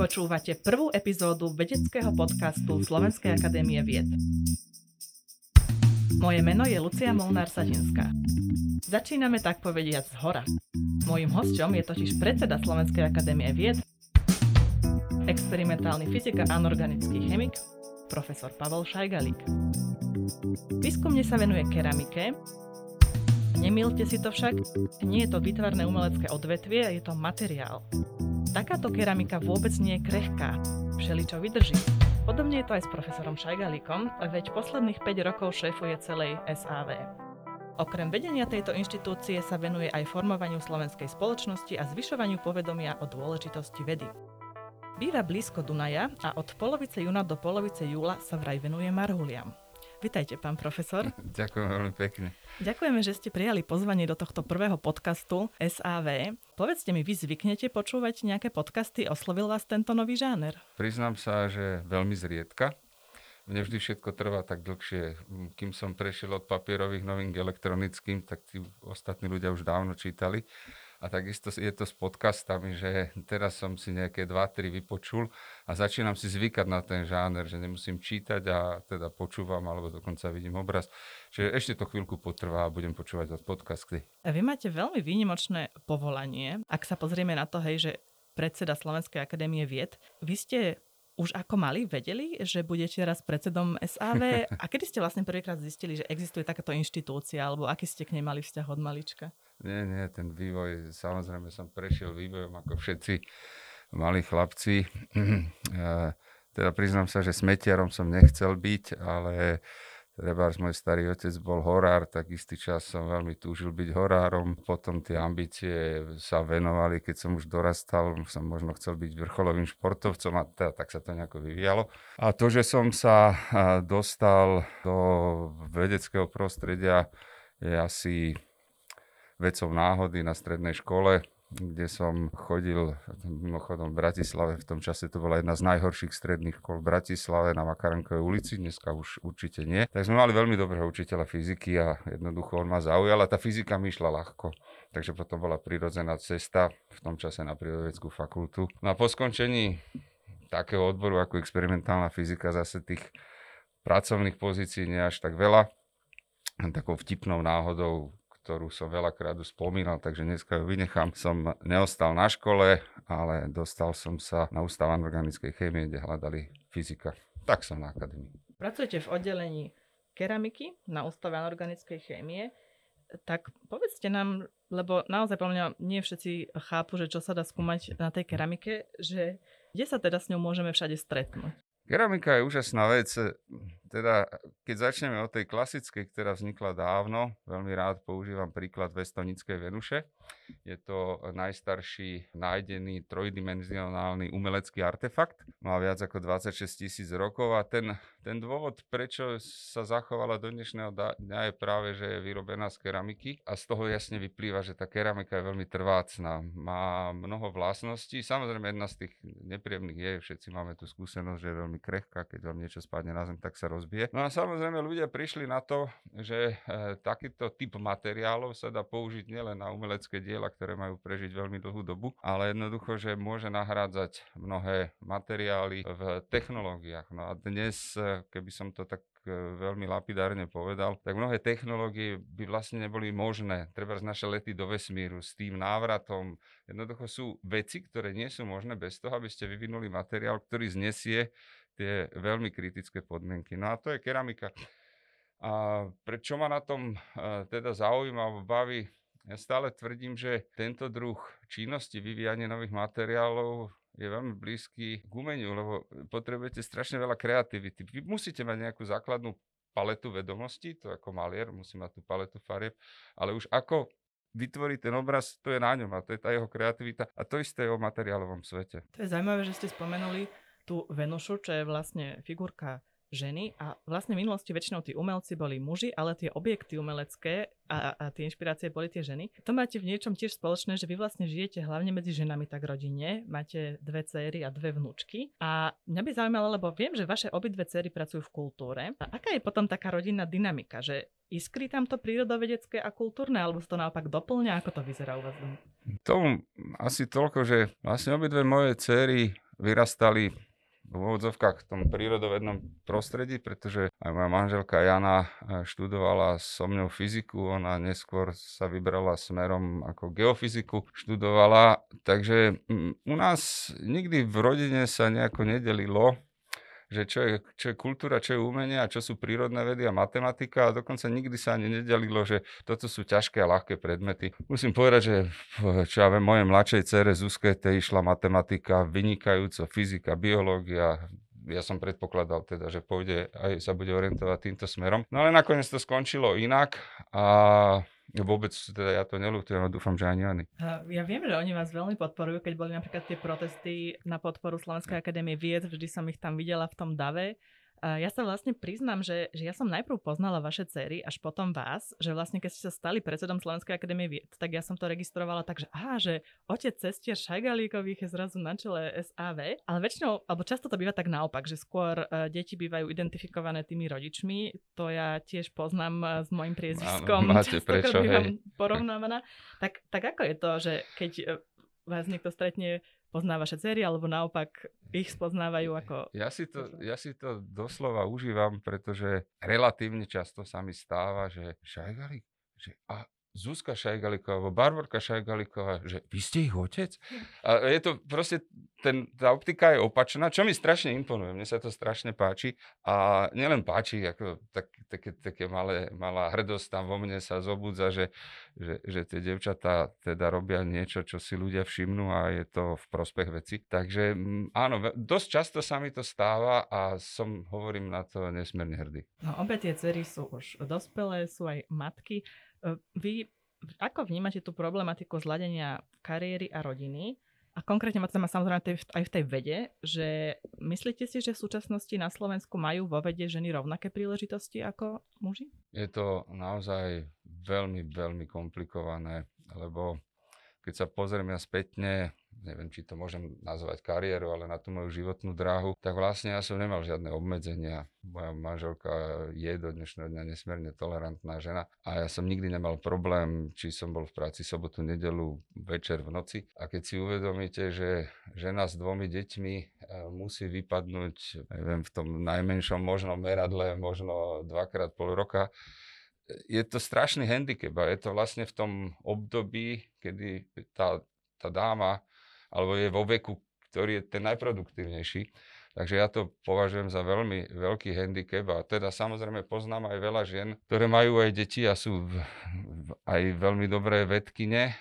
Počúvate prvú epizódu vedeckého podcastu Slovenskej akadémie vied. Moje meno je Lucia Molnár-Satinská. Začíname tak povediať z hora. Mojím hosťom je totiž predseda Slovenskej akadémie vied, experimentálny fyzik a anorganický chemik, profesor Pavel Šajgalík. Výskumne sa venuje keramike, Nemilte si to však, nie je to výtvarné umelecké odvetvie, je to materiál. Takáto keramika vôbec nie je krehká, všeličo vydrží. Podobne je to aj s profesorom Šajgalíkom, veď posledných 5 rokov šéfuje celej SAV. Okrem vedenia tejto inštitúcie sa venuje aj formovaniu slovenskej spoločnosti a zvyšovaniu povedomia o dôležitosti vedy. Býva blízko Dunaja a od polovice júna do polovice júla sa vraj venuje marhuliam. Vitajte, pán profesor. Ďakujem veľmi pekne. Ďakujeme, že ste prijali pozvanie do tohto prvého podcastu SAV. Povedzte mi, vy zvyknete počúvať nejaké podcasty? Oslovil vás tento nový žáner? Priznám sa, že veľmi zriedka. Mne vždy všetko trvá tak dlhšie. Kým som prešiel od papierových novým k elektronickým, tak tí ostatní ľudia už dávno čítali. A takisto je to s podcastami, že teraz som si nejaké 2-3 vypočul a začínam si zvykať na ten žáner, že nemusím čítať a teda počúvam alebo dokonca vidím obraz. Čiže ešte to chvíľku potrvá a budem počúvať od podcasty. A vy máte veľmi výnimočné povolanie. Ak sa pozrieme na to, hej, že predseda Slovenskej akadémie vied, vy ste už ako mali vedeli, že budete raz predsedom SAV? A kedy ste vlastne prvýkrát zistili, že existuje takáto inštitúcia, alebo aký ste k nej mali vzťah od malička? Nie, nie, ten vývoj, samozrejme som prešiel vývojom ako všetci malí chlapci. teda priznám sa, že smetiarom som nechcel byť, ale Treba, môj starý otec bol horár, tak istý čas som veľmi túžil byť horárom. Potom tie ambície sa venovali, keď som už dorastal, som možno chcel byť vrcholovým športovcom a teda, tak sa to nejako vyvíjalo. A to, že som sa dostal do vedeckého prostredia, je asi vecou náhody na strednej škole kde som chodil, mimochodom v Bratislave, v tom čase to bola jedna z najhorších stredných škôl v Bratislave na Makarankovej ulici, dneska už určite nie. Tak sme mali veľmi dobrého učiteľa fyziky a jednoducho on ma zaujal a tá fyzika mi išla ľahko. Takže potom bola prirodzená cesta v tom čase na prírodovedeckú fakultu. No a po skončení takého odboru ako experimentálna fyzika zase tých pracovných pozícií nie až tak veľa. Takou vtipnou náhodou ktorú som veľakrát už spomínal, takže dneska ju vynechám. Som neostal na škole, ale dostal som sa na Ústav organickej chémie, kde hľadali fyzika. Tak som na akadémii. Pracujete v oddelení keramiky na Ústave organickej chémie. Tak povedzte nám, lebo naozaj po mňa nie všetci chápu, že čo sa dá skúmať na tej keramike, že kde sa teda s ňou môžeme všade stretnúť? Keramika je úžasná vec. Teda, keď začneme od tej klasickej, ktorá vznikla dávno, veľmi rád používam príklad Vestonickej Venuše. Je to najstarší nájdený trojdimenzionálny umelecký artefakt. Má viac ako 26 tisíc rokov a ten, ten dôvod, prečo sa zachovala do dnešného dňa je práve, že je vyrobená z keramiky a z toho jasne vyplýva, že tá keramika je veľmi trvácná. Má mnoho vlastností. Samozrejme, jedna z tých nepríjemných je, všetci máme tú skúsenosť, že je veľmi krehká, keď vám niečo spadne na zem, tak sa rozbije. No a samozrejme ľudia prišli na to, že e, takýto typ materiálov sa dá použiť nielen na umelecké diela, ktoré majú prežiť veľmi dlhú dobu, ale jednoducho, že môže nahrádzať mnohé materiály v technológiách. No a dnes, e, keby som to tak e, veľmi lapidárne povedal, tak mnohé technológie by vlastne neboli možné. Treba z naše lety do vesmíru s tým návratom. Jednoducho sú veci, ktoré nie sú možné bez toho, aby ste vyvinuli materiál, ktorý znesie tie veľmi kritické podmienky. No a to je keramika. A prečo ma na tom uh, teda zaujíma alebo baví? Ja stále tvrdím, že tento druh činnosti, vyvíjanie nových materiálov je veľmi blízky k umeniu, lebo potrebujete strašne veľa kreativity. Vy musíte mať nejakú základnú paletu vedomostí, to ako malier, musí mať tú paletu farieb, ale už ako vytvorí ten obraz, to je na ňom a to je tá jeho kreativita a to isté je o materiálovom svete. To je zaujímavé, že ste spomenuli tú Venušu, čo je vlastne figurka ženy a vlastne v minulosti väčšinou tí umelci boli muži, ale tie objekty umelecké a, a tie inšpirácie boli tie ženy. To máte v niečom tiež spoločné, že vy vlastne žijete hlavne medzi ženami tak rodine, máte dve céry a dve vnúčky a mňa by zaujímalo, lebo viem, že vaše obidve céry pracujú v kultúre. A aká je potom taká rodinná dynamika, že iskry tam to prírodovedecké a kultúrne, alebo sa to naopak doplňa, ako to vyzerá u vás doma? Tomu asi toľko, že vlastne obidve moje céry vyrastali v úvodzovkách v tom prírodovednom prostredí, pretože aj moja manželka Jana eh, študovala so mňou fyziku, ona neskôr sa vybrala smerom ako geofyziku študovala, takže mm, u nás nikdy v rodine sa nejako nedelilo že čo je, čo je kultúra, čo je umenie a čo sú prírodné vedy a matematika a dokonca nikdy sa ani nedelilo, že toto sú ťažké a ľahké predmety. Musím povedať, že čo ja viem, mojej mladšej cere Zuzke, tej išla matematika vynikajúco, fyzika, biológia, ja som predpokladal teda, že pôjde aj sa bude orientovať týmto smerom. No ale nakoniec to skončilo inak a Vôbec teda ja to nelutujem a dúfam, že ani oni. Ja viem, že oni vás veľmi podporujú, keď boli napríklad tie protesty na podporu Slovenskej akadémie vied, vždy som ich tam videla v tom dave ja sa vlastne priznám, že, že ja som najprv poznala vaše cery, až potom vás, že vlastne keď ste sa stali predsedom Slovenskej akadémie vied, tak ja som to registrovala tak, že aha, že otec cestier Šajgalíkových je zrazu na čele SAV, ale väčšinou, alebo často to býva tak naopak, že skôr uh, deti bývajú identifikované tými rodičmi, to ja tiež poznám uh, s môjim priezviskom, Áno, máte prečo, bývam porovnávaná. Tak, tak ako je to, že keď uh, vás niekto stretne pozná vaše cery, alebo naopak ich spoznávajú ako... Ja si, to, ja si to doslova užívam, pretože relatívne často sa mi stáva, že Šajgali, že a Zuzka Šajgaliková alebo Barborka Šajgaliková, že vy ste ich otec? A je to proste, ten, tá optika je opačná, čo mi strašne imponuje, mne sa to strašne páči a nielen páči, ako tak, také, také malé, malá hrdosť tam vo mne sa zobudza, že, že, že tie devčatá teda robia niečo, čo si ľudia všimnú a je to v prospech veci. Takže áno, dosť často sa mi to stáva a som, hovorím na to, nesmierne hrdý. No obe tie cery sú už dospelé, sú aj matky. Vy ako vnímate tú problematiku zladenia kariéry a rodiny? A konkrétne ma to má samozrejme aj v tej vede, že myslíte si, že v súčasnosti na Slovensku majú vo vede ženy rovnaké príležitosti ako muži? Je to naozaj veľmi, veľmi komplikované, lebo keď sa pozrieme spätne neviem, či to môžem nazvať kariéru, ale na tú moju životnú dráhu, tak vlastne ja som nemal žiadne obmedzenia. Moja manželka je do dnešného dňa nesmierne tolerantná žena a ja som nikdy nemal problém, či som bol v práci sobotu, nedelu, večer, v noci. A keď si uvedomíte, že žena s dvomi deťmi eh, musí vypadnúť, neviem, v tom najmenšom možnom meradle, možno dvakrát pol roka, je to strašný handicap a je to vlastne v tom období, kedy tá, tá dáma alebo je vo veku, ktorý je ten najproduktívnejší. Takže ja to považujem za veľmi veľký handicap a teda samozrejme poznám aj veľa žien, ktoré majú aj deti a sú aj veľmi dobré vedkine, e,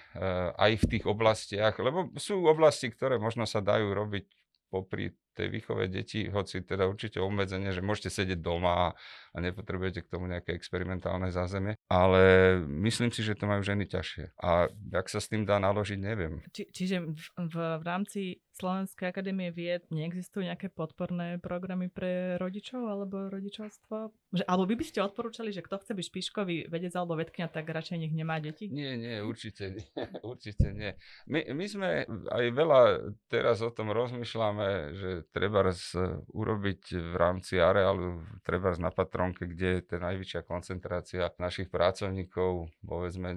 aj v tých oblastiach, lebo sú oblasti, ktoré možno sa dajú robiť popri tej výchove detí, hoci teda určite obmedzenie, že môžete sedieť doma a nepotrebujete k tomu nejaké experimentálne zázemie, ale myslím si, že to majú ženy ťažšie. A jak sa s tým dá naložiť, neviem. Či, čiže v, v, v rámci Slovenskej akadémie vied neexistujú nejaké podporné programy pre rodičov alebo rodičovstvo? Že, alebo vy by ste odporúčali, že kto chce byť špiškový vedec alebo vedkňa, tak radšej nech nemá deti? Nie, nie, určite nie. určite nie. My, my sme aj veľa teraz o tom rozmýšľame, že treba urobiť v rámci areálu, treba na Patronke, kde je tá najväčšia koncentrácia našich pracovníkov, povedzme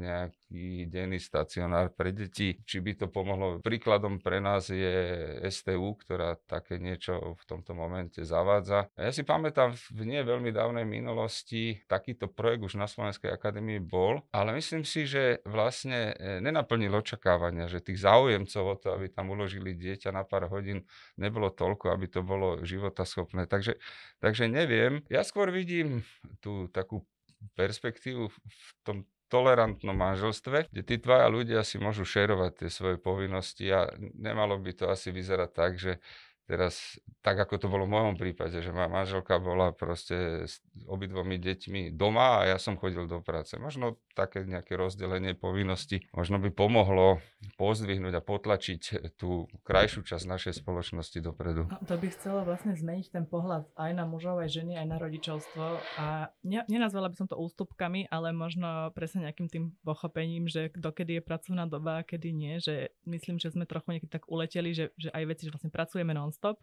nejaký denný stacionár pre deti, či by to pomohlo. Príkladom pre nás je STU, ktorá také niečo v tomto momente zavádza. Ja si pamätám, v nie veľmi dávnej minulosti takýto projekt už na Slovenskej akadémii bol, ale myslím si, že vlastne e, nenaplnil očakávania, že tých záujemcov o to, aby tam uložili dieťa na pár hodín, nebolo toľko, aby to bolo životaschopné. Takže, takže neviem. Ja skôr vidím tú takú perspektívu v tom tolerantnom manželstve, kde tí dvaja ľudia si môžu šerovať tie svoje povinnosti a nemalo by to asi vyzerať tak, že teraz, tak ako to bolo v mojom prípade, že moja manželka bola proste s obidvomi deťmi doma a ja som chodil do práce. Možno také nejaké rozdelenie povinností možno by pomohlo pozdvihnúť a potlačiť tú krajšiu časť našej spoločnosti dopredu. No, to by chcelo vlastne zmeniť ten pohľad aj na mužov, aj ženy, aj na rodičovstvo a ne, nenazvala by som to ústupkami, ale možno presne nejakým tým pochopením, že dokedy je pracovná doba a kedy nie, že myslím, že sme trochu niekedy tak uleteli, že, že aj veci, že vlastne pracujeme non-stop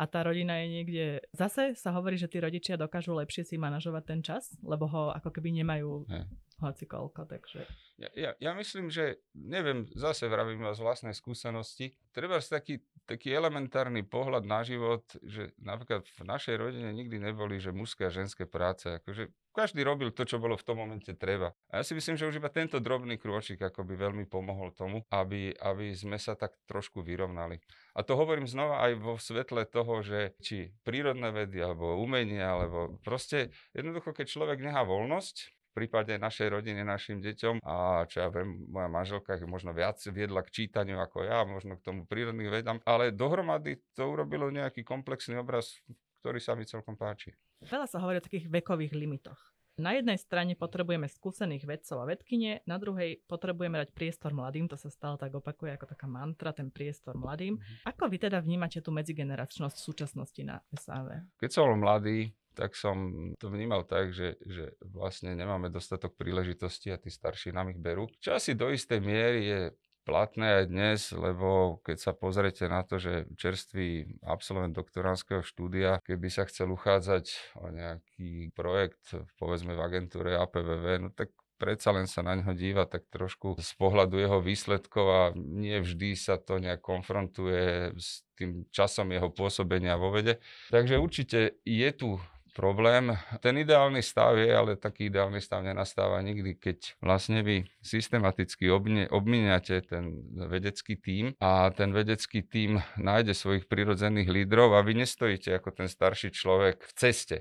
a tá rodina je niekde... Zase sa hovorí, že tí rodičia dokážu lepšie si manažovať ten čas, lebo ho ako keby nemajú hoci koľko, takže... Ja, ja, ja myslím, že, neviem, zase vravím z vlastnej skúsenosti, treba taký, taký elementárny pohľad na život, že napríklad v našej rodine nikdy neboli, že mužské a ženské práce, akože každý robil to, čo bolo v tom momente treba. A ja si myslím, že už iba tento drobný krôčik ako by veľmi pomohol tomu, aby, aby sme sa tak trošku vyrovnali. A to hovorím znova aj vo svetle toho, že či prírodné vedy, alebo umenie, alebo proste jednoducho, keď človek nechá voľnosť, prípade našej rodiny, našim deťom a čo ja viem, moja manželka ich možno viac viedla k čítaniu ako ja, možno k tomu prírodným vedám, ale dohromady to urobilo nejaký komplexný obraz, ktorý sa mi celkom páči. Veľa sa hovorí o takých vekových limitoch. Na jednej strane potrebujeme skúsených vedcov a vedkyne, na druhej potrebujeme dať priestor mladým, to sa stále tak opakuje ako taká mantra, ten priestor mladým. Mm-hmm. Ako vy teda vnímate tú medzigeneračnosť v súčasnosti na SAV? Keď som bol mladý, tak som to vnímal tak, že, že vlastne nemáme dostatok príležitosti a tí starší nám ich berú. Čo asi do istej miery je platné aj dnes, lebo keď sa pozrete na to, že čerstvý absolvent doktoránskeho štúdia, keby sa chcel uchádzať o nejaký projekt, povedzme v agentúre APVV, no tak predsa len sa na ňo díva tak trošku z pohľadu jeho výsledkov a nie vždy sa to nejak konfrontuje s tým časom jeho pôsobenia vo vede. Takže určite je tu problém. Ten ideálny stav je, ale taký ideálny stav nenastáva nikdy, keď vlastne vy systematicky obmíňate ten vedecký tím a ten vedecký tím nájde svojich prirodzených lídrov a vy nestojíte ako ten starší človek v ceste.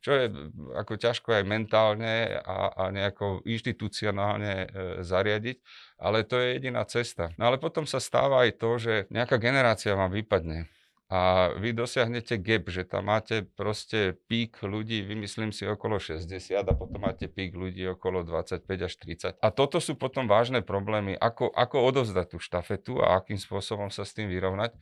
Čo je ako ťažko aj mentálne a, a nejako inštitucionálne e, zariadiť, ale to je jediná cesta. No ale potom sa stáva aj to, že nejaká generácia vám vypadne a vy dosiahnete gap, že tam máte proste pík ľudí, vymyslím si okolo 60 a potom máte pík ľudí okolo 25 až 30. A toto sú potom vážne problémy, ako, ako odovzdať tú štafetu a akým spôsobom sa s tým vyrovnať.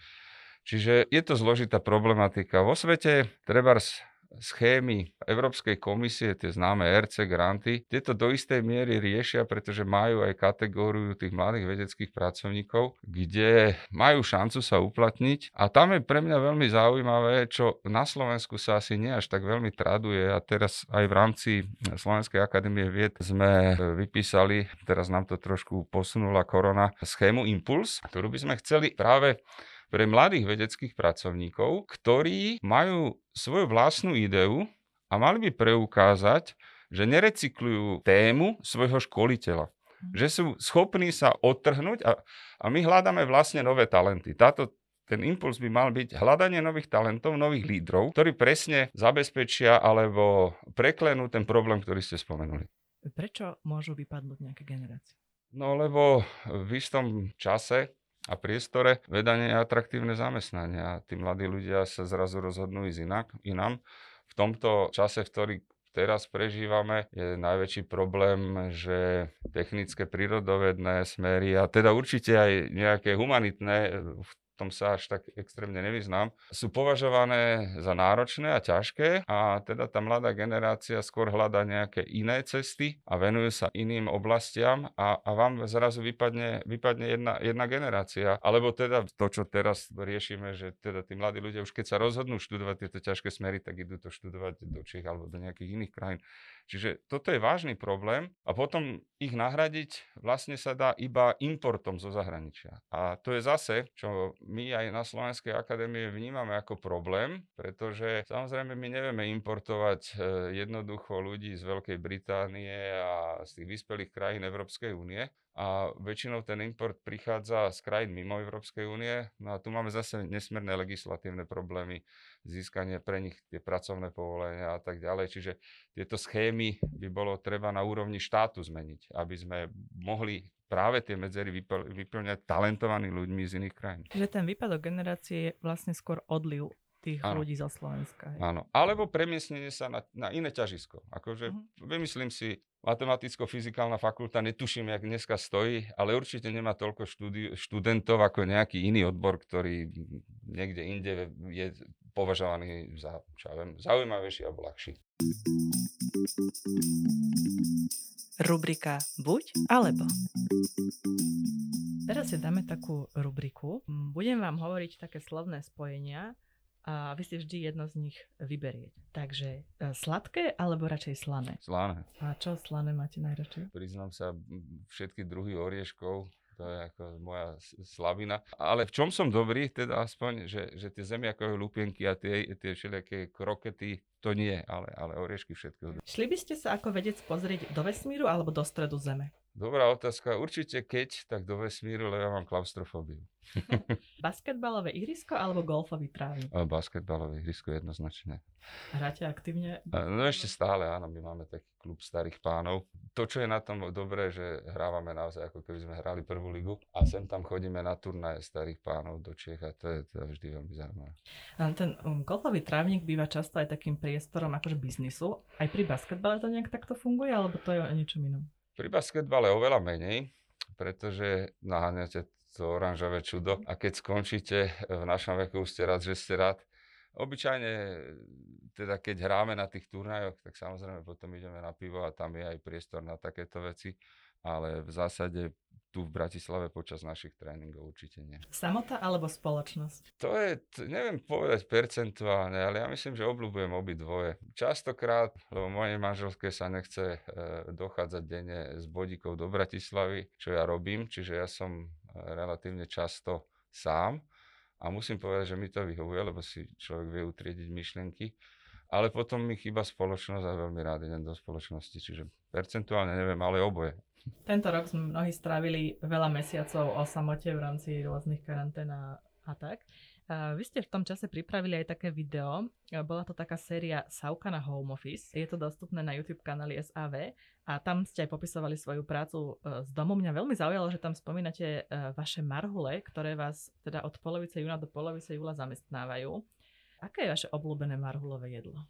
Čiže je to zložitá problematika. Vo svete trebárs schémy Európskej komisie, tie známe RC granty, tieto do istej miery riešia, pretože majú aj kategóriu tých mladých vedeckých pracovníkov, kde majú šancu sa uplatniť. A tam je pre mňa veľmi zaujímavé, čo na Slovensku sa asi nie až tak veľmi traduje a teraz aj v rámci Slovenskej akadémie vied sme vypísali, teraz nám to trošku posunula korona, schému Impuls, ktorú by sme chceli práve pre mladých vedeckých pracovníkov, ktorí majú svoju vlastnú ideu a mali by preukázať, že nerecyklujú tému svojho školiteľa. Mhm. Že sú schopní sa odtrhnúť a, a my hľadáme vlastne nové talenty. Táto, ten impuls by mal byť hľadanie nových talentov, nových lídrov, ktorí presne zabezpečia alebo preklenú ten problém, ktorý ste spomenuli. Prečo môžu vypadnúť nejaké generácie? No lebo v istom čase a priestore veda nie je atraktívne zamestnanie a tí mladí ľudia sa zrazu rozhodnú ísť inak, inám. V tomto čase, v ktorý teraz prežívame, je najväčší problém, že technické prírodovedné smery a teda určite aj nejaké humanitné v tom sa až tak extrémne nevyznám, sú považované za náročné a ťažké a teda tá mladá generácia skôr hľadá nejaké iné cesty a venujú sa iným oblastiam a, a vám zrazu vypadne, vypadne jedna, jedna generácia. Alebo teda to, čo teraz riešime, že teda tí mladí ľudia už keď sa rozhodnú študovať tieto ťažké smery, tak idú to študovať do Čech alebo do nejakých iných krajín. Čiže toto je vážny problém a potom ich nahradiť vlastne sa dá iba importom zo zahraničia. A to je zase, čo my aj na Slovenskej akadémie vnímame ako problém, pretože samozrejme my nevieme importovať e, jednoducho ľudí z Veľkej Británie a z tých vyspelých krajín Európskej únie, a väčšinou ten import prichádza z krajín mimo Európskej únie. No a tu máme zase nesmierne legislatívne problémy, získanie pre nich tie pracovné povolenia a tak ďalej. Čiže tieto schémy by bolo treba na úrovni štátu zmeniť, aby sme mohli práve tie medzery vyplňať talentovanými ľuďmi z iných krajín. Čiže ten výpadok generácie je vlastne skôr odliv tých ano. ľudí zo Slovenska. Áno, alebo premiesnenie sa na, na iné ťažisko. Akože uh-huh. vymyslím si, matematicko-fyzikálna fakulta, netuším, jak dneska stojí, ale určite nemá toľko štúdi- študentov ako nejaký iný odbor, ktorý niekde inde je považovaný za, čo ja viem, zaujímavejší alebo ľahší. Rubrika Buď alebo. Teraz si dáme takú rubriku. Budem vám hovoriť také slovné spojenia a vy si vždy jedno z nich vyberiete. Takže e, sladké alebo radšej slané? Slané. A čo slané máte najradšej? Priznám sa, všetky druhy orieškov, to je ako moja slabina. Ale v čom som dobrý, teda aspoň, že, že tie zemiakové lupienky a tie, tie všelijaké krokety, to nie, ale, ale oriešky všetko. Šli by ste sa ako vedec pozrieť do vesmíru alebo do stredu Zeme? Dobrá otázka. Určite keď, tak do vesmíru, lebo ja mám klaustrofóbiu. Basketbalové ihrisko alebo golfový trávnik? Basketbalové ihrisko jednoznačne. Hráte aktívne? No ešte stále, áno, my máme taký klub starých pánov. To, čo je na tom dobré, že hrávame naozaj ako keby sme hrali prvú ligu a sem tam chodíme na turnaje starých pánov do Čiech a to je, je vždy veľmi zaujímavé. Ten um, golfový trávnik býva často aj takým priestorom akože biznisu. Aj pri basketbale to nejak takto funguje, alebo to je o niečom inom? Pri basketbale oveľa menej, pretože naháňate to oranžové čudo a keď skončíte v našom veku, ste rád, že ste rád. Obyčajne, teda keď hráme na tých turnajoch, tak samozrejme potom ideme na pivo a tam je aj priestor na takéto veci, ale v zásade tu v Bratislave počas našich tréningov určite nie. Samota alebo spoločnosť? To je, neviem povedať percentuálne, ale ja myslím, že obľúbujem dvoje. Častokrát, lebo mojej manželke sa nechce e, dochádzať denne z bodíkov do Bratislavy, čo ja robím, čiže ja som e, relatívne často sám a musím povedať, že mi to vyhovuje, lebo si človek vie utriediť myšlienky. Ale potom mi chýba spoločnosť a veľmi rád idem do spoločnosti, čiže percentuálne neviem, ale oboje. Tento rok sme mnohí strávili veľa mesiacov o samote v rámci rôznych karantén a, tak. Vy ste v tom čase pripravili aj také video. Bola to taká séria Sauka na home office. Je to dostupné na YouTube kanáli SAV a tam ste aj popisovali svoju prácu e, z domu. Mňa veľmi zaujalo, že tam spomínate e, vaše marhule, ktoré vás teda od polovice júna do polovice júla zamestnávajú. Aké je vaše obľúbené marhulové jedlo?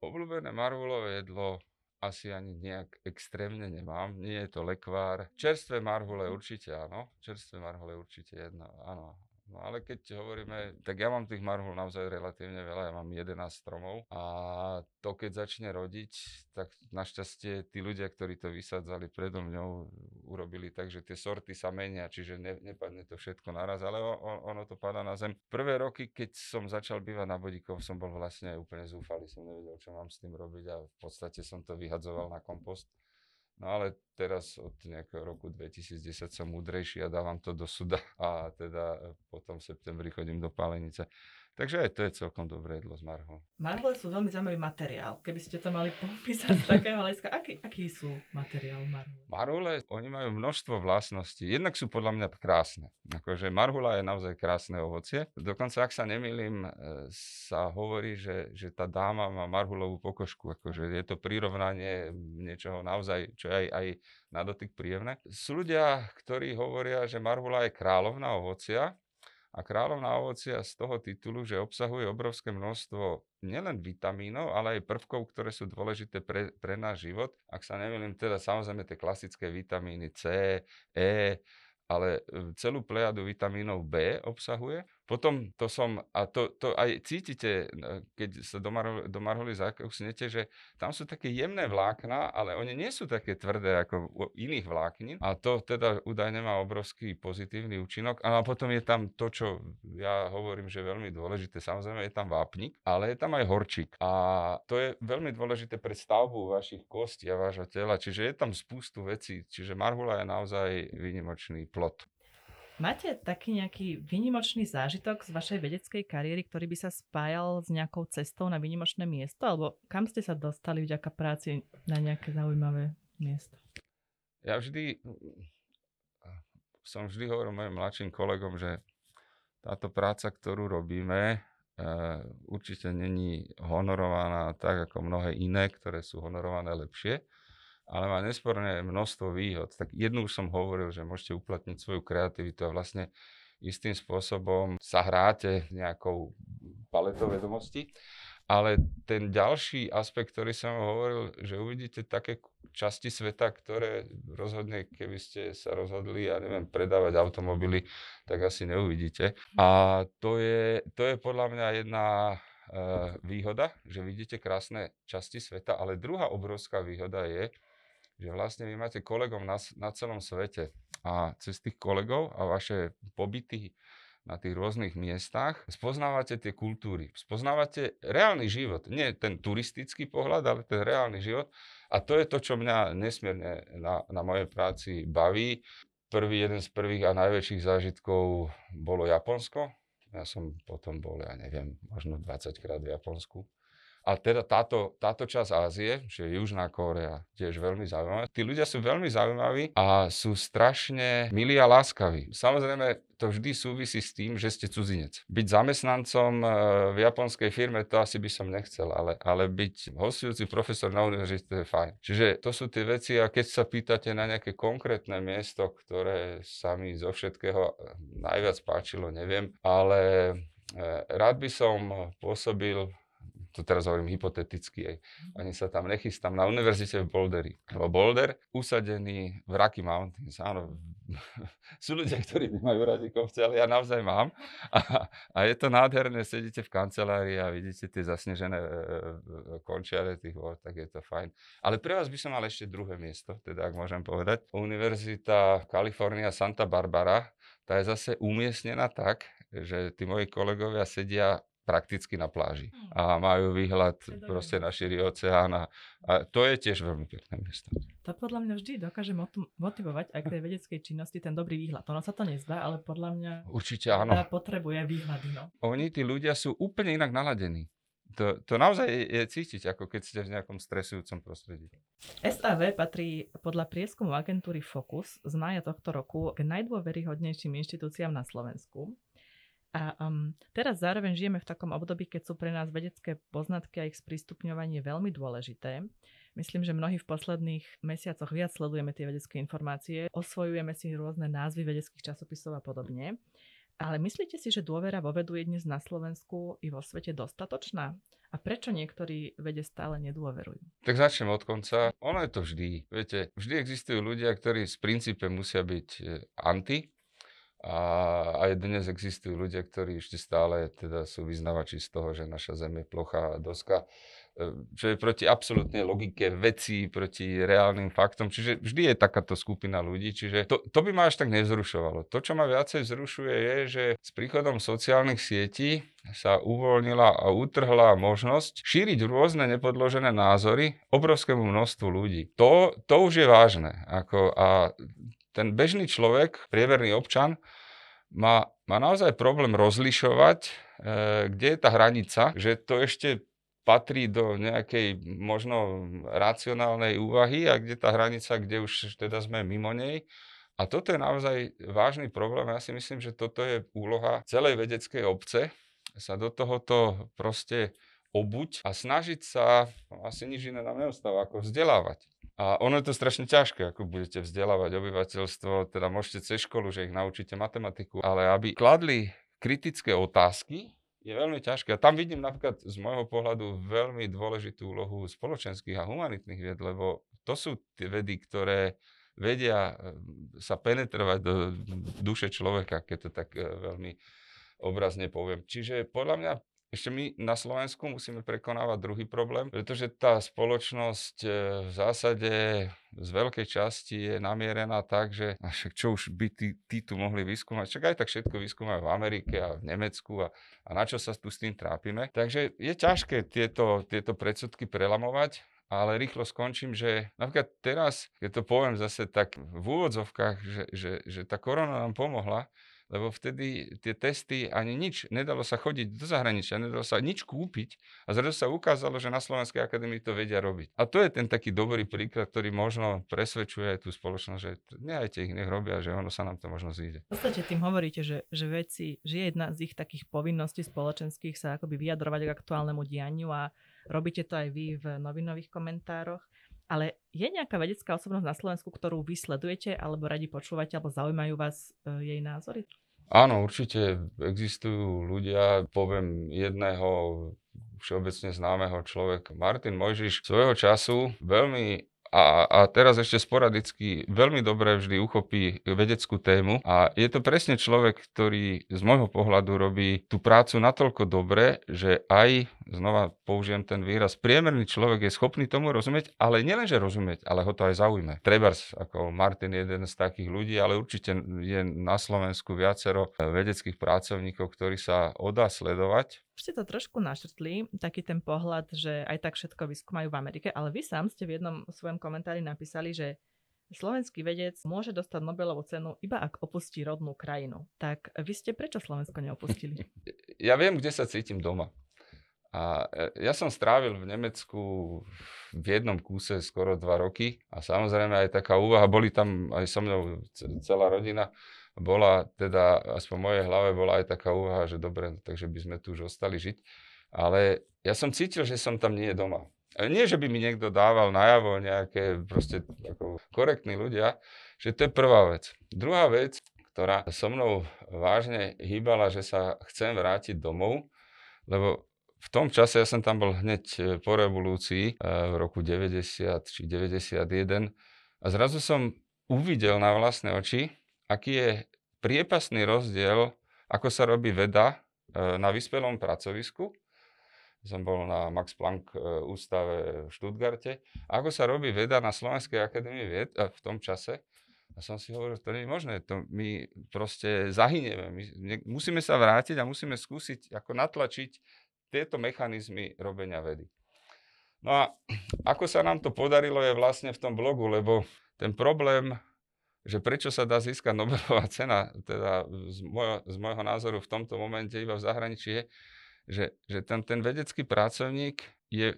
Obľúbené marhulové jedlo asi ani nejak extrémne nemám. Nie je to lekvár. Čerstvé marhule určite áno. Čerstvé marhule určite jedno, áno. No ale keď hovoríme, tak ja mám tých marhul naozaj relatívne veľa, ja mám 11 stromov a to keď začne rodiť, tak našťastie tí ľudia, ktorí to vysádzali predo mňou, urobili tak, že tie sorty sa menia, čiže ne, nepadne to všetko naraz, ale on, ono to padá na zem. Prvé roky, keď som začal bývať na Bodíkov, som bol vlastne úplne zúfalý, som nevedel, čo mám s tým robiť a v podstate som to vyhadzoval na kompost. No ale teraz od nejakého roku 2010 som múdrejší a dávam to do suda a teda potom v septembri chodím do pálenice. Takže aj to je celkom dobré jedlo z marhol. Marhole sú veľmi zaujímavý materiál. Keby ste to mali popísať z takého hľadiska, aký, aký sú materiál marhule? Marhule, oni majú množstvo vlastností. Jednak sú podľa mňa krásne. Akože marhula je naozaj krásne ovocie. Dokonca, ak sa nemýlim, e, sa hovorí, že, že tá dáma má marhulovú pokožku. Akože je to prirovnanie niečoho naozaj, čo je aj, aj na dotyk príjemné. Sú ľudia, ktorí hovoria, že marhula je kráľovná ovocia, a kráľovná ovocia z toho titulu, že obsahuje obrovské množstvo nielen vitamínov, ale aj prvkov, ktoré sú dôležité pre, pre náš život. Ak sa nemýlim, teda samozrejme tie klasické vitamíny C, E, ale e, celú plejadu vitamínov B obsahuje. Potom to som, a to, to aj cítite, keď sa do, marholi, do marholi zakusnete, že tam sú také jemné vlákna, ale oni nie sú také tvrdé ako u iných vláknin. A to teda údajne má obrovský pozitívny účinok. A potom je tam to, čo ja hovorím, že je veľmi dôležité. Samozrejme je tam vápnik, ale je tam aj horčík. A to je veľmi dôležité pre stavbu vašich kostí a vášho tela. Čiže je tam spústu vecí. Čiže marhula je naozaj výnimočný plot. Máte taký nejaký výnimočný zážitok z vašej vedeckej kariéry, ktorý by sa spájal s nejakou cestou na výnimočné miesto? Alebo kam ste sa dostali vďaka práci na nejaké zaujímavé miesto? Ja vždy som vždy hovoril mojim mladším kolegom, že táto práca, ktorú robíme, eh, určite není honorovaná tak ako mnohé iné, ktoré sú honorované lepšie ale má nesporné množstvo výhod. Tak jednu som hovoril, že môžete uplatniť svoju kreativitu a vlastne istým spôsobom sa hráte nejakou paletou vedomostí. Ale ten ďalší aspekt, ktorý som hovoril, že uvidíte také časti sveta, ktoré rozhodne, keby ste sa rozhodli, ja neviem, predávať automobily, tak asi neuvidíte. A to je, to je podľa mňa jedna uh, výhoda, že vidíte krásne časti sveta, ale druhá obrovská výhoda je, že vlastne vy máte kolegov na, na celom svete a cez tých kolegov a vaše pobyty na tých rôznych miestach, spoznávate tie kultúry, spoznávate reálny život. Nie ten turistický pohľad, ale ten reálny život. A to je to, čo mňa nesmierne na, na mojej práci baví. Prvý, jeden z prvých a najväčších zážitkov bolo Japonsko. Ja som potom bol, ja neviem, možno 20 krát v Japonsku. A teda táto, táto časť Ázie, čiže Južná Kórea, tiež veľmi zaujímavá. Tí ľudia sú veľmi zaujímaví a sú strašne milí a láskaví. Samozrejme, to vždy súvisí s tým, že ste cudzinec. Byť zamestnancom e, v japonskej firme, to asi by som nechcel, ale, ale byť hostujúci profesor na univerzite, to je fajn. Čiže to sú tie veci a keď sa pýtate na nejaké konkrétne miesto, ktoré sa mi zo všetkého e, najviac páčilo, neviem, ale e, rád by som pôsobil to teraz hovorím hypoteticky, aj, ani sa tam nechystám, na univerzite v Boulderi. Lebo Boulder, usadený v Rocky Mountains, áno, sú ľudia, ktorí nemajú radi kopce, ale ja naozaj mám. A, a je to nádherné, sedíte v kancelárii a vidíte tie zasnežené e, e, končiare tých vod, tak je to fajn. Ale pre vás by som mal ešte druhé miesto, teda ak môžem povedať. Univerzita Kalifornia Santa Barbara, tá je zase umiestnená tak, že tí moji kolegovia sedia prakticky na pláži hm. a majú výhľad proste na širý oceán a, a to je tiež veľmi pekné miesto. To podľa mňa vždy dokáže motivovať aj k tej vedeckej činnosti ten dobrý výhľad. Ono sa to nezdá, ale podľa mňa Určite áno. potrebuje výhľady. No. Oni, tí ľudia sú úplne inak naladení. To, to naozaj je, je cítiť, ako keď ste v nejakom stresujúcom prostredí. SAV patrí podľa prieskumu agentúry Focus z maja tohto roku k najdôveryhodnejším inštitúciám na Slovensku. A um, teraz zároveň žijeme v takom období, keď sú pre nás vedecké poznatky a ich sprístupňovanie veľmi dôležité. Myslím, že mnohí v posledných mesiacoch viac sledujeme tie vedecké informácie, osvojujeme si rôzne názvy vedeckých časopisov a podobne. Ale myslíte si, že dôvera vo vedu je dnes na Slovensku i vo svete dostatočná? A prečo niektorí vede stále nedôverujú? Tak začnem od konca. Ono je to vždy. Viete, vždy existujú ľudia, ktorí z princípe musia byť e, anti a aj dnes existujú ľudia, ktorí ešte stále teda sú vyznavači z toho, že naša Zem je plochá doska, e, čo je proti absolútnej logike veci, proti reálnym faktom. Čiže vždy je takáto skupina ľudí, čiže to, to by ma až tak nevzrušovalo. To, čo ma viacej vzrušuje, je, že s príchodom sociálnych sietí sa uvoľnila a utrhla možnosť šíriť rôzne nepodložené názory obrovskému množstvu ľudí. To, to už je vážne. Ako, a ten bežný človek, priemerný občan, má, má naozaj problém rozlišovať, e, kde je tá hranica, že to ešte patrí do nejakej možno racionálnej úvahy a kde tá hranica, kde už teda sme mimo nej. A toto je naozaj vážny problém. Ja si myslím, že toto je úloha celej vedeckej obce, sa do tohoto proste obuť a snažiť sa, asi nič iné nám neostáva, ako vzdelávať. A ono je to strašne ťažké, ako budete vzdelávať obyvateľstvo, teda môžete cez školu, že ich naučíte matematiku, ale aby kladli kritické otázky, je veľmi ťažké. A tam vidím napríklad z môjho pohľadu veľmi dôležitú úlohu spoločenských a humanitných vied, lebo to sú tie vedy, ktoré vedia eh, sa penetrovať do duše človeka, keď to tak eh, veľmi obrazne poviem. Čiže podľa mňa ešte my na Slovensku musíme prekonávať druhý problém, pretože tá spoločnosť e, v zásade z veľkej časti je namierená tak, že však čo už by tí, tí tu mohli vyskúmať, však aj tak všetko vyskúmajú v Amerike a v Nemecku a, a na čo sa tu s tým trápime. Takže je ťažké tieto, tieto predsudky prelamovať, ale rýchlo skončím, že napríklad teraz, keď to poviem zase tak v úvodzovkách, že, že, že tá korona nám pomohla, lebo vtedy tie testy ani nič, nedalo sa chodiť do zahraničia, nedalo sa nič kúpiť a zrazu sa ukázalo, že na Slovenskej akadémii to vedia robiť. A to je ten taký dobrý príklad, ktorý možno presvedčuje aj tú spoločnosť, že nehajte ich, nech robia, že ono sa nám to možno zíde. V podstate tým hovoríte, že, že veci, že je jedna z ich takých povinností spoločenských sa akoby vyjadrovať k aktuálnemu dianiu a robíte to aj vy v novinových komentároch. Ale je nejaká vedecká osobnosť na Slovensku, ktorú vy sledujete alebo radi počúvate alebo zaujímajú vás e, jej názory? Áno, určite existujú ľudia, poviem jedného všeobecne známeho človeka. Martin Mojžiš svojho času veľmi a, a teraz ešte sporadicky veľmi dobre vždy uchopí vedeckú tému a je to presne človek, ktorý z môjho pohľadu robí tú prácu natoľko dobre, že aj znova použijem ten výraz, priemerný človek je schopný tomu rozumieť, ale nielenže rozumieť, ale ho to aj zaujme. Trebars, ako Martin je jeden z takých ľudí, ale určite je na Slovensku viacero vedeckých pracovníkov, ktorí sa odá sledovať. Ste to trošku našrtli, taký ten pohľad, že aj tak všetko vyskúmajú v Amerike, ale vy sám ste v jednom svojom komentári napísali, že slovenský vedec môže dostať Nobelovú cenu iba ak opustí rodnú krajinu. Tak vy ste prečo Slovensko neopustili? Ja viem, kde sa cítim doma. A e, ja som strávil v Nemecku v jednom kúse skoro dva roky a samozrejme aj taká úvaha, boli tam aj so mnou celá rodina, bola teda, aspoň v mojej hlave bola aj taká úvaha, že dobre, takže by sme tu už ostali žiť. Ale ja som cítil, že som tam nie doma. Nie, že by mi niekto dával najavo nejaké proste ako korektní ľudia, že to je prvá vec. Druhá vec, ktorá so mnou vážne hýbala, že sa chcem vrátiť domov, lebo v tom čase, ja som tam bol hneď e, po revolúcii e, v roku 90 či 91 a zrazu som uvidel na vlastné oči, aký je priepasný rozdiel, ako sa robí veda e, na vyspelom pracovisku som bol na Max Planck ústave v Štutgarte. Ako sa robí veda na Slovenskej akadémii vied v tom čase. A som si hovoril, to nie je možné, to my proste zahynieme. My musíme sa vrátiť a musíme skúsiť ako natlačiť tieto mechanizmy robenia vedy. No a ako sa nám to podarilo je vlastne v tom blogu, lebo ten problém, že prečo sa dá získať Nobelová cena, teda z môjho, z môjho názoru v tomto momente iba v zahraničí je, že, že ten, ten vedecký pracovník je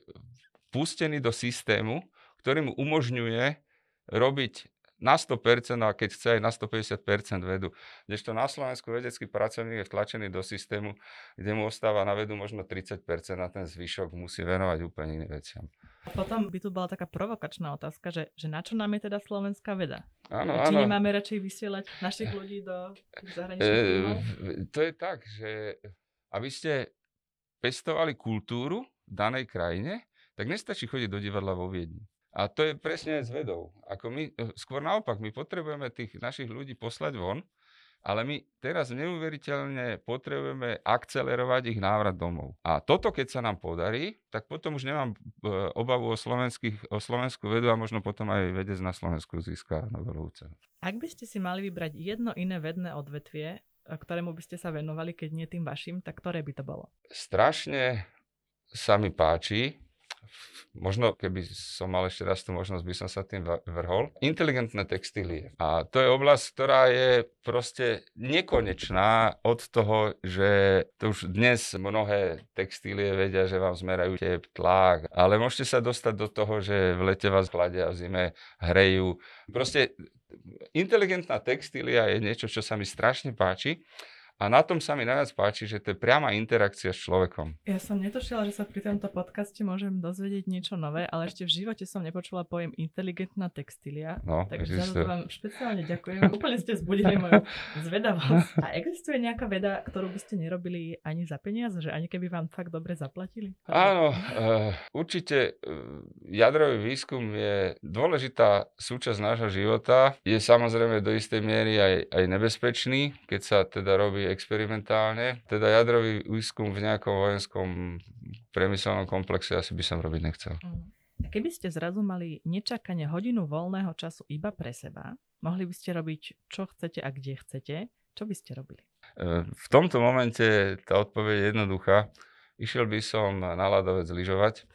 pustený do systému, ktorý mu umožňuje robiť na 100% a keď chce aj na 150% vedu. Kdežto na Slovensku vedecký pracovník je vtlačený do systému, kde mu ostáva na vedu možno 30% a ten zvyšok musí venovať úplne iným veciam. Potom by tu bola taká provokačná otázka, že, že na čo nám je teda slovenská veda? Áno, Či áno. nemáme radšej vysielať našich ľudí do zahraničných e, To je tak, že aby ste pestovali kultúru v danej krajine, tak nestačí chodiť do divadla vo Viedni. A to je presne s vedou. Ako my, eh, skôr naopak, my potrebujeme tých našich ľudí poslať von, ale my teraz neuveriteľne potrebujeme akcelerovať ich návrat domov. A toto, keď sa nám podarí, tak potom už nemám eh, obavu o, slovenských, o slovenskú vedu a možno potom aj vedec na Slovensku získa Nobelovú cenu. Ak by ste si mali vybrať jedno iné vedné odvetvie, ktorému by ste sa venovali, keď nie tým vašim, tak ktoré by to bolo? Strašne sa mi páči, možno keby som mal ešte raz tú možnosť, by som sa tým vrhol. Inteligentné textílie. A to je oblasť, ktorá je proste nekonečná od toho, že to už dnes mnohé textílie vedia, že vám zmerajú tep, tlak, ale môžete sa dostať do toho, že v lete vás chladia, v zime hrejú. Proste inteligentná textília je niečo, čo sa mi strašne páči. A na tom sa mi najviac páči, že to je priama interakcia s človekom. Ja som netušila, že sa pri tomto podcaste môžem dozvedieť niečo nové, ale ešte v živote som nepočula pojem inteligentná textília. No, takže za to vám špeciálne ďakujem. Úplne ste zbudili moju zvedavosť. A existuje nejaká veda, ktorú by ste nerobili ani za peniaze, že ani keby vám fakt dobre zaplatili? Áno, uh, určite uh, jadrový výskum je dôležitá súčasť nášho života. Je samozrejme do istej miery aj, aj nebezpečný, keď sa teda robí experimentálne. Teda jadrový výskum v nejakom vojenskom priemyselnom komplexe asi by som robiť nechcel. A keby ste zrazu mali nečakane hodinu voľného času iba pre seba, mohli by ste robiť čo chcete a kde chcete, čo by ste robili? E, v tomto momente tá odpoveď je jednoduchá. Išiel by som na ľadovec lyžovať,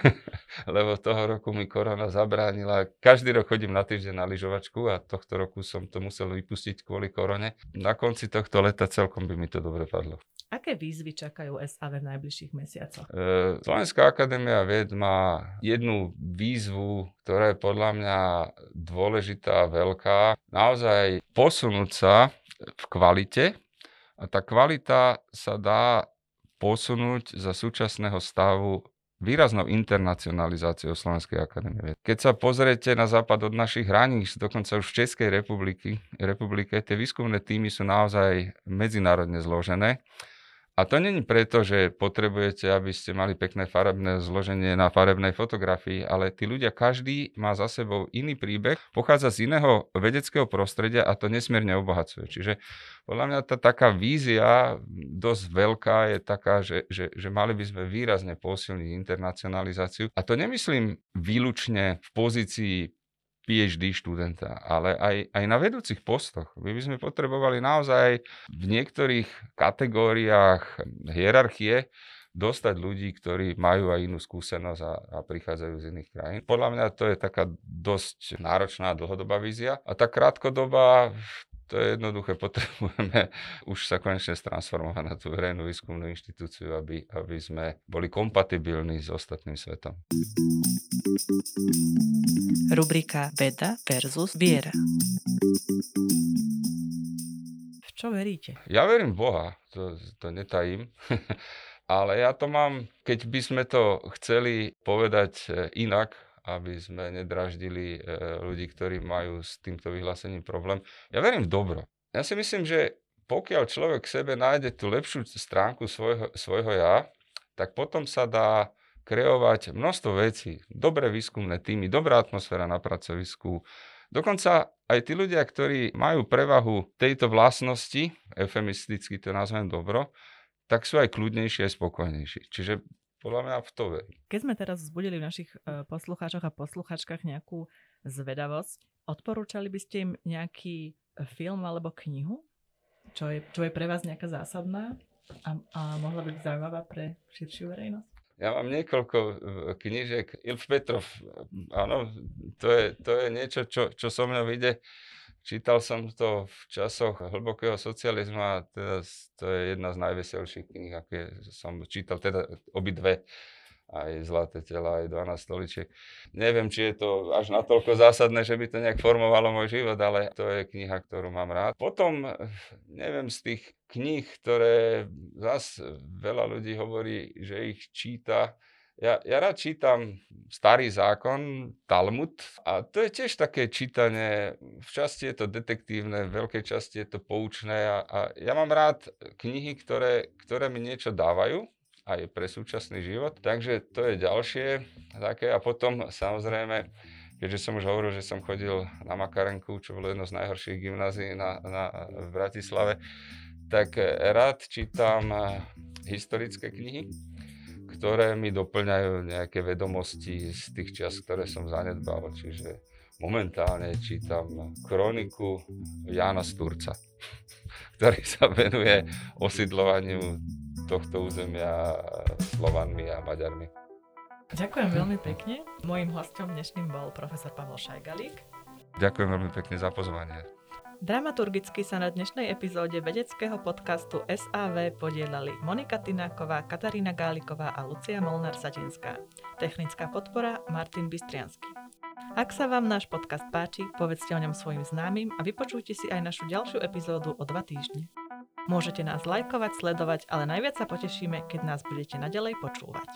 lebo toho roku mi korona zabránila. Každý rok chodím na týždeň na lyžovačku a tohto roku som to musel vypustiť kvôli korone. Na konci tohto leta celkom by mi to dobre padlo. Aké výzvy čakajú SAV v najbližších mesiacoch? E, Slovenská akadémia vied má jednu výzvu, ktorá je podľa mňa dôležitá, veľká. Naozaj posunúť sa v kvalite a tá kvalita sa dá posunúť za súčasného stavu výraznou internacionalizáciou Slovenskej akadémie Keď sa pozriete na západ od našich hraníc, dokonca už v Českej republiky, republike, tie výskumné týmy sú naozaj medzinárodne zložené A to není preto, že potrebujete, aby ste mali pekné farebné zloženie na farebnej fotografii, ale tí ľudia, každý má za sebou iný príbeh, pochádza z iného vedeckého prostredia a to nesmierne obohacuje. Čiže podľa mňa tá taká vízia dosť veľká je taká, že, že, že mali by sme výrazne posilniť internacionalizáciu. A to nemyslím výlučne v pozícii PhD študenta, ale aj, aj na vedúcich postoch. My by sme potrebovali naozaj v niektorých kategóriách hierarchie dostať ľudí, ktorí majú aj inú skúsenosť a, a prichádzajú z iných krajín. Podľa mňa to je taká dosť náročná dlhodobá vízia. A tá krátkodobá, to je jednoduché, potrebujeme už sa konečne stransformovať na tú verejnú výskumnú inštitúciu, aby, aby sme boli kompatibilní s ostatným svetom. Rubrika Veda versus viera. V čo veríte? Ja verím v Boha, to, to netajím. Ale ja to mám, keď by sme to chceli povedať e, inak, aby sme nedraždili e, ľudí, ktorí majú s týmto vyhlásením problém. Ja verím v dobro. Ja si myslím, že pokiaľ človek v sebe nájde tú lepšiu stránku svojho, svojho ja, tak potom sa dá kreovať množstvo vecí. Dobré výskumné týmy, dobrá atmosféra na pracovisku. Dokonca aj tí ľudia, ktorí majú prevahu tejto vlastnosti, eufemisticky to nazvem dobro, tak sú aj kľudnejší, aj spokojnejší. Čiže podľa mňa v to verí. Keď sme teraz vzbudili v našich uh, poslucháčoch a posluchačkách nejakú zvedavosť, odporúčali by ste im nejaký e, film alebo knihu, čo je, čo je pre vás nejaká zásadná a, a mohla byť zaujímavá pre širšiu verejnosť? Ja mám niekoľko e, knižiek. Ilf Petrov, áno, to je, to je niečo, čo, čo so mnou ide Čítal som to v časoch hlbokého socializmu a teda to je jedna z najveselších kníh, aké som čítal, teda obidve aj Zlaté tela, aj 12 stoličiek. Neviem, či je to až natoľko zásadné, že by to nejak formovalo môj život, ale to je kniha, ktorú mám rád. Potom, neviem, z tých kníh, ktoré zase veľa ľudí hovorí, že ich číta, ja, ja rád čítam starý zákon, Talmud a to je tiež také čítanie, v časti je to detektívne, v veľkej časti je to poučné a, a ja mám rád knihy, ktoré, ktoré mi niečo dávajú aj pre súčasný život, takže to je ďalšie také. A potom samozrejme keďže som už hovoril, že som chodil na Makarenku, čo bolo jedno z najhorších gymnázií na, na, v Bratislave, tak rád čítam historické knihy ktoré mi doplňajú nejaké vedomosti z tých čas, ktoré som zanedbal. Čiže momentálne čítam kroniku Jana Sturca, ktorý sa venuje osidlovaniu tohto územia Slovanmi a Maďarmi. Ďakujem veľmi pekne. Mojím hostom dnešným bol profesor Pavel Šajgalík. Ďakujem veľmi pekne za pozvanie. Dramaturgicky sa na dnešnej epizóde vedeckého podcastu SAV podielali Monika Tináková, Katarína Gáliková a Lucia Molnár-Sadinská. Technická podpora Martin Bystriansky. Ak sa vám náš podcast páči, povedzte o ňom svojim známym a vypočujte si aj našu ďalšiu epizódu o dva týždne. Môžete nás lajkovať, sledovať, ale najviac sa potešíme, keď nás budete naďalej počúvať.